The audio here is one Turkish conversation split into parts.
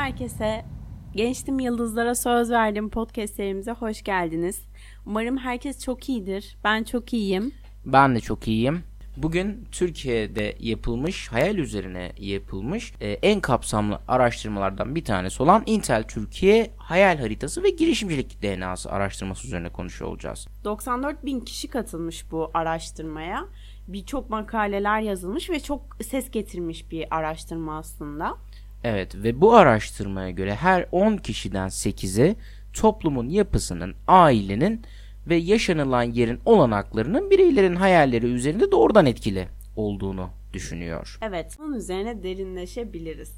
herkese. Gençtim Yıldızlara Söz Verdim podcast serimize hoş geldiniz. Umarım herkes çok iyidir. Ben çok iyiyim. Ben de çok iyiyim. Bugün Türkiye'de yapılmış, hayal üzerine yapılmış e, en kapsamlı araştırmalardan bir tanesi olan Intel Türkiye Hayal Haritası ve Girişimcilik DNA'sı araştırması üzerine konuşuyor olacağız. 94 bin kişi katılmış bu araştırmaya. Birçok makaleler yazılmış ve çok ses getirmiş bir araştırma aslında. Evet ve bu araştırmaya göre her 10 kişiden 8'i toplumun yapısının, ailenin ve yaşanılan yerin olanaklarının bireylerin hayalleri üzerinde doğrudan etkili olduğunu düşünüyor. Evet, bunun üzerine derinleşebiliriz.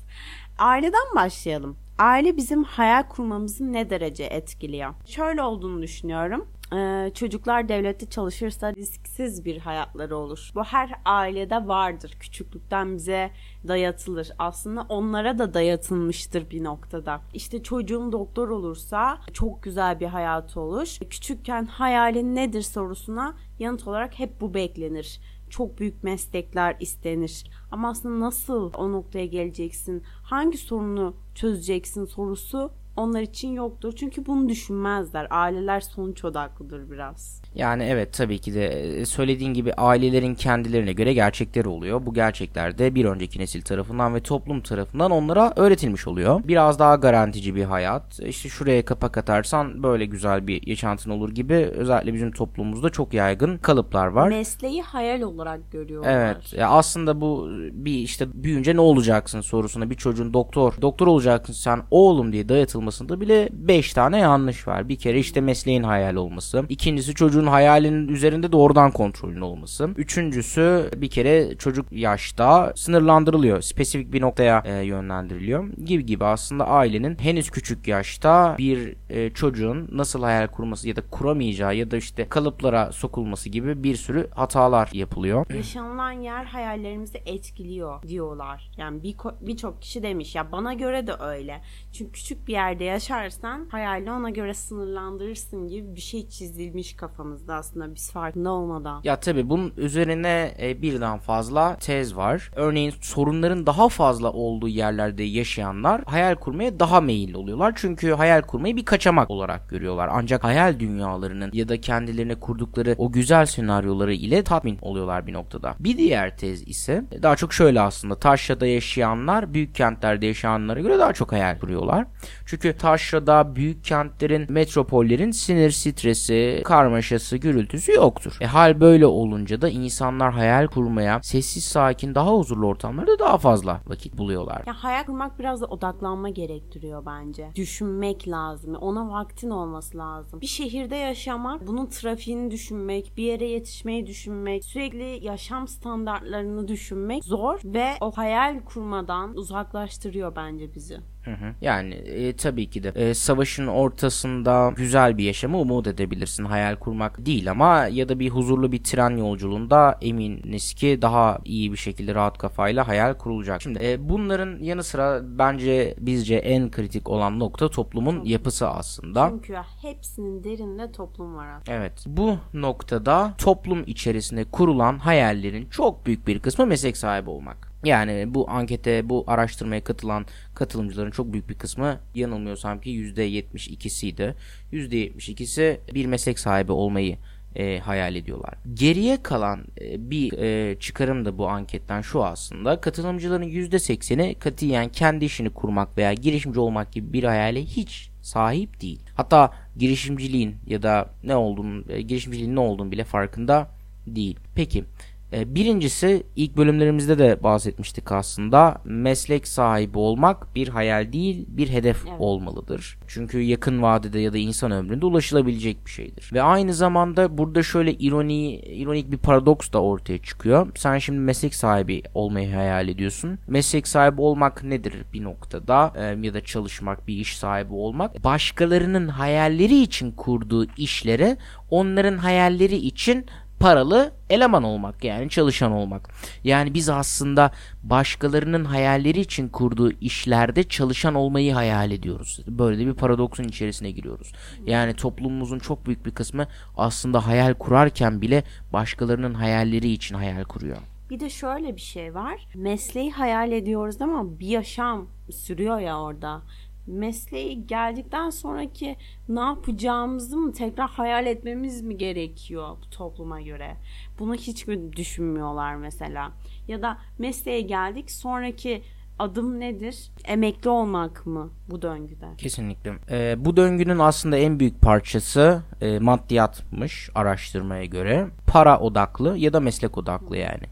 Aileden başlayalım. Aile bizim hayal kurmamızı ne derece etkiliyor? Şöyle olduğunu düşünüyorum. Ee, çocuklar devlette çalışırsa risksiz bir hayatları olur. Bu her ailede vardır. Küçüklükten bize dayatılır. Aslında onlara da dayatılmıştır bir noktada. İşte çocuğum doktor olursa çok güzel bir hayatı olur. Küçükken hayalin nedir sorusuna yanıt olarak hep bu beklenir çok büyük meslekler istenir. Ama aslında nasıl o noktaya geleceksin, hangi sorunu çözeceksin sorusu onlar için yoktur. Çünkü bunu düşünmezler. Aileler sonuç odaklıdır biraz. Yani evet tabii ki de e, söylediğin gibi ailelerin kendilerine göre gerçekleri oluyor. Bu gerçekler de bir önceki nesil tarafından ve toplum tarafından onlara öğretilmiş oluyor. Biraz daha garantici bir hayat. İşte şuraya kapak atarsan böyle güzel bir yaşantın olur gibi özellikle bizim toplumumuzda çok yaygın kalıplar var. Mesleği hayal olarak görüyorlar. Evet. Ya aslında bu bir işte büyüyünce ne olacaksın sorusuna bir çocuğun doktor doktor olacaksın sen oğlum diye dayatılmasında bile 5 tane yanlış var. Bir kere işte mesleğin hayal olması. İkincisi çocuğun hayalinin üzerinde doğrudan kontrolün olması. Üçüncüsü bir kere çocuk yaşta sınırlandırılıyor. Spesifik bir noktaya e, yönlendiriliyor. Gibi gibi aslında ailenin henüz küçük yaşta bir e, çocuğun nasıl hayal kurması ya da kuramayacağı ya da işte kalıplara sokulması gibi bir sürü hatalar yapılıyor. Yaşanılan yer hayallerimizi etkiliyor diyorlar. Yani bir birçok kişi demiş ya bana göre de öyle. Çünkü küçük bir yerde yaşarsan hayalini ona göre sınırlandırırsın gibi bir şey çizilmiş kafamızda aslında biz farkında olmadan. Ya tabii bunun üzerine e, birden fazla tez var. Örneğin sorunların daha fazla olduğu yerlerde yaşayanlar hayal kurmaya daha meyilli oluyorlar. Çünkü hayal kurmayı bir kaçamak olarak görüyorlar. Ancak hayal dünyalarının ya da kendilerine kurdukları o güzel senaryoları ile tatmin oluyorlar bir noktada. Bir diğer tez ise daha çok şöyle aslında taşrada yaşayanlar büyük kentlerde yaşayanlara göre daha çok hayal kuruyorlar. Çünkü taşrada büyük kentlerin, metropollerin sinir stresi, karmaşası, gürültüsü yoktur. E hal böyle olunca da insanlar hayal kurmaya sessiz sakin daha huzurlu ortamlarda daha fazla vakit buluyorlar. Ya hayal kurmak biraz da odaklanma gerektiriyor bence. Düşünmek lazım. Ona vaktin olması lazım. Bir şehirde yaşamak, bunun trafiğini düşünmek, bir yere yetişmeyi düşünmek, sürekli yaşam standartlarını düşünmek zor ve o hayal kurmadan uzaklaştırıyor bence bizi. Hı hı. Yani e, tabii ki de e, savaşın ortasında güzel bir yaşamı umut edebilirsin. Hayal kurmak değil ama ya da bir huzurlu bir tren yolculuğunda eminiz ki daha iyi bir şekilde rahat kafayla hayal kurulacak. Şimdi e, bunların yanı sıra bence bizce en kritik olan nokta toplumun yapısı aslında. Çünkü hepsinin derinde toplum var aslında. Evet. Bu noktada toplum içerisinde kurulan hayallerin çok büyük bir kısmı meslek sahibi olmak. Yani bu ankete, bu araştırmaya katılan katılımcıların çok büyük bir kısmı yanılmıyorsam ki %72'siydi. %72'si bir meslek sahibi olmayı e, hayal ediyorlar. Geriye kalan e, bir e, çıkarım da bu anketten şu aslında. Katılımcıların %80'i katiyen kendi işini kurmak veya girişimci olmak gibi bir hayale hiç sahip değil. Hatta girişimciliğin ya da ne olduğunu, e, girişimciliğin ne olduğunu bile farkında değil. Peki Birincisi ilk bölümlerimizde de bahsetmiştik aslında meslek sahibi olmak bir hayal değil bir hedef evet. olmalıdır. Çünkü yakın vadede ya da insan ömründe ulaşılabilecek bir şeydir. Ve aynı zamanda burada şöyle ironi, ironik bir paradoks da ortaya çıkıyor. Sen şimdi meslek sahibi olmayı hayal ediyorsun. Meslek sahibi olmak nedir bir noktada e, ya da çalışmak bir iş sahibi olmak başkalarının hayalleri için kurduğu işlere onların hayalleri için paralı eleman olmak yani çalışan olmak. Yani biz aslında başkalarının hayalleri için kurduğu işlerde çalışan olmayı hayal ediyoruz. Böyle de bir paradoksun içerisine giriyoruz. Yani toplumumuzun çok büyük bir kısmı aslında hayal kurarken bile başkalarının hayalleri için hayal kuruyor. Bir de şöyle bir şey var. Mesleği hayal ediyoruz ama bir yaşam sürüyor ya orada. Mesleği geldikten sonraki ne yapacağımızı mı tekrar hayal etmemiz mi gerekiyor bu topluma göre? Bunu hiç düşünmüyorlar mesela. Ya da mesleğe geldik sonraki adım nedir? Emekli olmak mı bu döngüde? Kesinlikle. Ee, bu döngünün aslında en büyük parçası e, maddiyatmış araştırmaya göre. Para odaklı ya da meslek odaklı yani.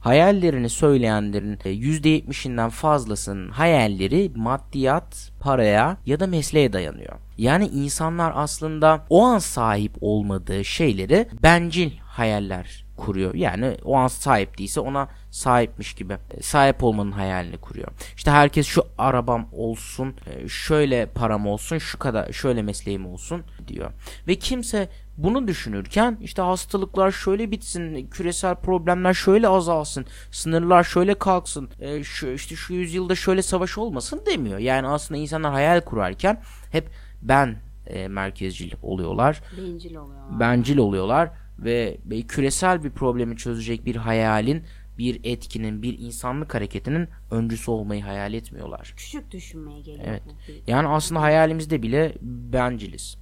Hayallerini söyleyenlerin %70'inden fazlasının hayalleri maddiyat, paraya ya da mesleğe dayanıyor. Yani insanlar aslında o an sahip olmadığı şeyleri bencil hayaller kuruyor. Yani o an sahip değilse ona sahipmiş gibi sahip olmanın hayalini kuruyor. İşte herkes şu arabam olsun, e, şöyle param olsun, şu kadar şöyle mesleğim olsun diyor. Ve kimse bunu düşünürken işte hastalıklar şöyle bitsin, küresel problemler şöyle azalsın, sınırlar şöyle kalksın, e, şu, işte şu yüzyılda şöyle savaş olmasın demiyor. Yani aslında insanlar hayal kurarken hep ben e, merkezcil oluyorlar. Bencil oluyorlar. Bencil oluyorlar ve küresel bir problemi çözecek bir hayalin bir etkinin, bir insanlık hareketinin öncüsü olmayı hayal etmiyorlar. Küçük düşünmeye geliyor. Evet. Yani aslında hayalimizde bile benciliz.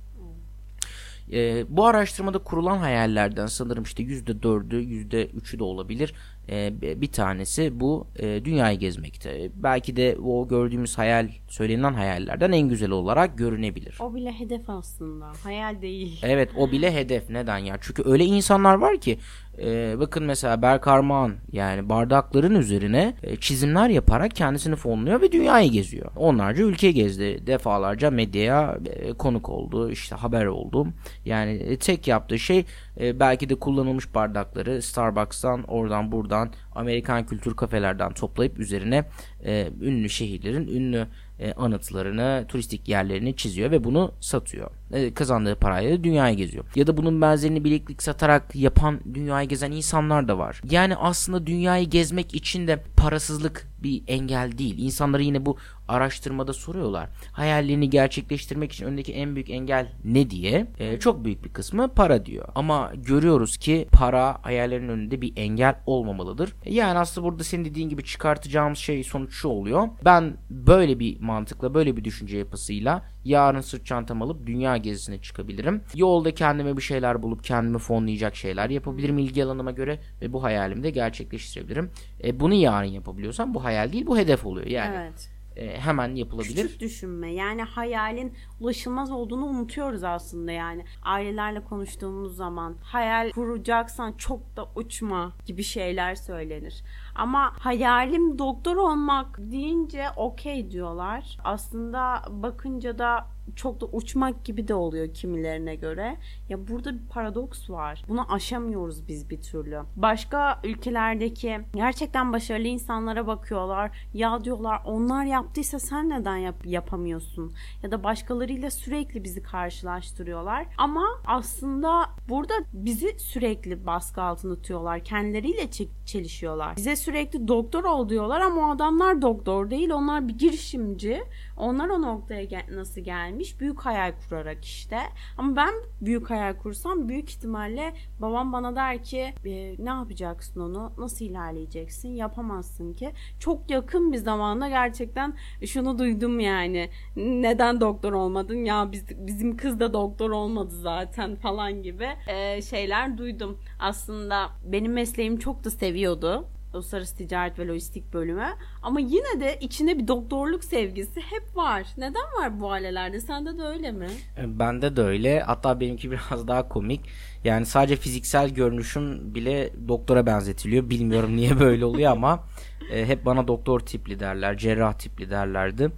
E, bu araştırmada kurulan hayallerden sanırım işte %4'ü %3'ü de olabilir. E, bir tanesi bu e, dünyayı gezmekte. Belki de o gördüğümüz hayal söylenen hayallerden en güzel olarak görünebilir. O bile hedef aslında. Hayal değil. Evet o bile hedef. Neden ya? Çünkü öyle insanlar var ki e, bakın mesela Berk Armağan yani bardakların üzerine e, çizimler yaparak kendisini fonluyor ve dünyayı geziyor. Onlarca ülke gezdi. Defalarca medyaya e, konuk oldu. işte haber oldu. Yani e, tek yaptığı şey e, belki de kullanılmış bardakları Starbucks'tan oradan buradan Amerikan kültür kafelerden toplayıp üzerine e, ünlü şehirlerin ünlü e, anıtlarını, turistik yerlerini çiziyor ve bunu satıyor. E, kazandığı parayla dünyayı geziyor. Ya da bunun benzerini bileklik satarak yapan dünyayı gezen insanlar da var. Yani aslında dünyayı gezmek için de parasızlık bir engel değil. İnsanları yine bu araştırmada soruyorlar. Hayallerini gerçekleştirmek için öndeki en büyük engel ne diye. E, çok büyük bir kısmı para diyor. Ama görüyoruz ki para hayallerin önünde bir engel olmamalıdır. Yani aslında burada senin dediğin gibi çıkartacağımız şey sonuç şu oluyor. Ben böyle bir mantıkla böyle bir düşünce yapısıyla yarın sırt çantam alıp dünya gezisine çıkabilirim. Yolda kendime bir şeyler bulup kendimi fonlayacak şeyler yapabilirim ilgi alanıma göre ve bu hayalimi de gerçekleştirebilirim. E, bunu yarın yapabiliyorsam bu hayal değil bu hedef oluyor yani. Evet e, hemen yapılabilir. Küçük düşünme yani hayalin ulaşılmaz olduğunu unutuyoruz aslında yani. Ailelerle konuştuğumuz zaman hayal kuracaksan çok da uçma gibi şeyler söylenir. Ama hayalim doktor olmak deyince okey diyorlar. Aslında bakınca da çok da uçmak gibi de oluyor kimilerine göre. Ya burada bir paradoks var. Bunu aşamıyoruz biz bir türlü. Başka ülkelerdeki gerçekten başarılı insanlara bakıyorlar. Ya diyorlar onlar yaptıysa sen neden yap yapamıyorsun? Ya da başkalarıyla sürekli bizi karşılaştırıyorlar. Ama aslında burada bizi sürekli baskı altında tutuyorlar. Kendileriyle çelişiyorlar. Bize sürekli doktor ol diyorlar ama o adamlar doktor değil. Onlar bir girişimci. Onlar o noktaya gel nasıl gelmiş? Büyük hayal kurarak işte. Ama ben büyük hayal kursam büyük ihtimalle babam bana der ki e, ne yapacaksın onu? Nasıl ilerleyeceksin? Yapamazsın ki. Çok yakın bir zamanda gerçekten şunu duydum yani. Neden doktor olmadın? Ya biz, bizim kız da doktor olmadı zaten falan gibi e, şeyler duydum. Aslında benim mesleğimi çok da seviyordu uluslararası ticaret ve lojistik bölümü. Ama yine de içinde bir doktorluk sevgisi hep var. Neden var bu ailelerde? Sende de öyle mi? E, bende de öyle. Hatta benimki biraz daha komik. Yani sadece fiziksel görünüşüm bile doktora benzetiliyor. Bilmiyorum niye böyle oluyor ama e, hep bana doktor tipli derler, cerrah tipli derlerdi.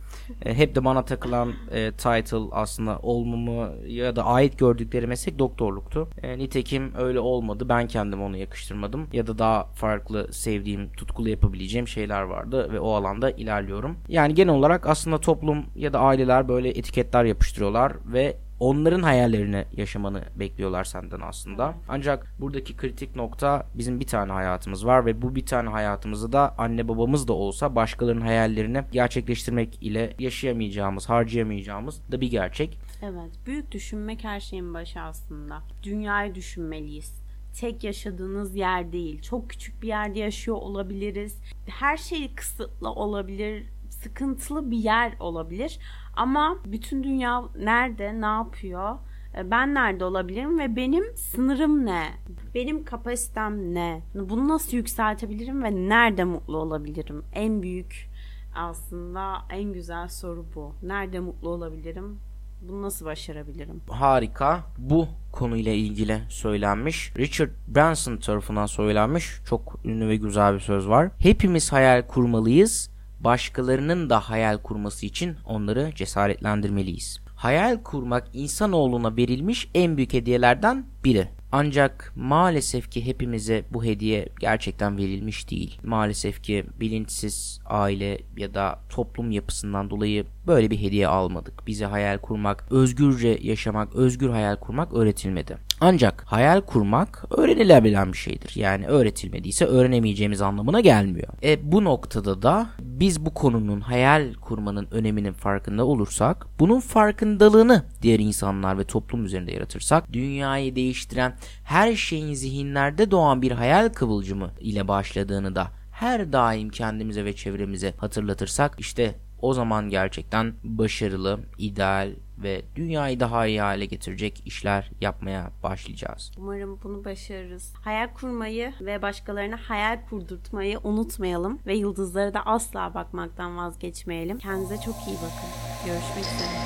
E, hep de bana takılan e, title aslında olmamı ya da ait gördükleri meslek doktorluktu. E, nitekim öyle olmadı. Ben kendim onu yakıştırmadım. Ya da daha farklı sevdiğim, tutkulu yapabileceğim şeyler vardı ve o alanda ilerliyorum. Yani genel olarak aslında toplum ya da aileler böyle etiketler yapıştırıyorlar ve onların hayallerini yaşamanı bekliyorlar senden aslında. Ancak buradaki kritik nokta bizim bir tane hayatımız var ve bu bir tane hayatımızı da anne babamız da olsa başkalarının hayallerini gerçekleştirmek ile yaşayamayacağımız, harcayamayacağımız da bir gerçek. Evet, büyük düşünmek her şeyin başı aslında. Dünyayı düşünmeliyiz tek yaşadığınız yer değil. Çok küçük bir yerde yaşıyor olabiliriz. Her şey kısıtlı olabilir. Sıkıntılı bir yer olabilir. Ama bütün dünya nerede, ne yapıyor? E, ben nerede olabilirim ve benim sınırım ne? Benim kapasitem ne? Bunu nasıl yükseltebilirim ve nerede mutlu olabilirim? En büyük aslında en güzel soru bu. Nerede mutlu olabilirim? Bunu nasıl başarabilirim? Harika. Bu konuyla ilgili söylenmiş. Richard Branson tarafından söylenmiş. Çok ünlü ve güzel bir söz var. Hepimiz hayal kurmalıyız. Başkalarının da hayal kurması için onları cesaretlendirmeliyiz. Hayal kurmak insanoğluna verilmiş en büyük hediyelerden biri. Ancak maalesef ki hepimize bu hediye gerçekten verilmiş değil. Maalesef ki bilinçsiz aile ya da toplum yapısından dolayı böyle bir hediye almadık. Bize hayal kurmak, özgürce yaşamak, özgür hayal kurmak öğretilmedi. Ancak hayal kurmak öğrenilebilen bir şeydir. Yani öğretilmediyse öğrenemeyeceğimiz anlamına gelmiyor. E bu noktada da biz bu konunun hayal kurmanın öneminin farkında olursak, bunun farkındalığını diğer insanlar ve toplum üzerinde yaratırsak, dünyayı değiştiren her şeyin zihinlerde doğan bir hayal kıvılcımı ile başladığını da her daim kendimize ve çevremize hatırlatırsak işte o zaman gerçekten başarılı, ideal ve dünyayı daha iyi hale getirecek işler yapmaya başlayacağız. Umarım bunu başarırız. Hayal kurmayı ve başkalarına hayal kurdurtmayı unutmayalım ve yıldızlara da asla bakmaktan vazgeçmeyelim. Kendinize çok iyi bakın. Görüşmek üzere.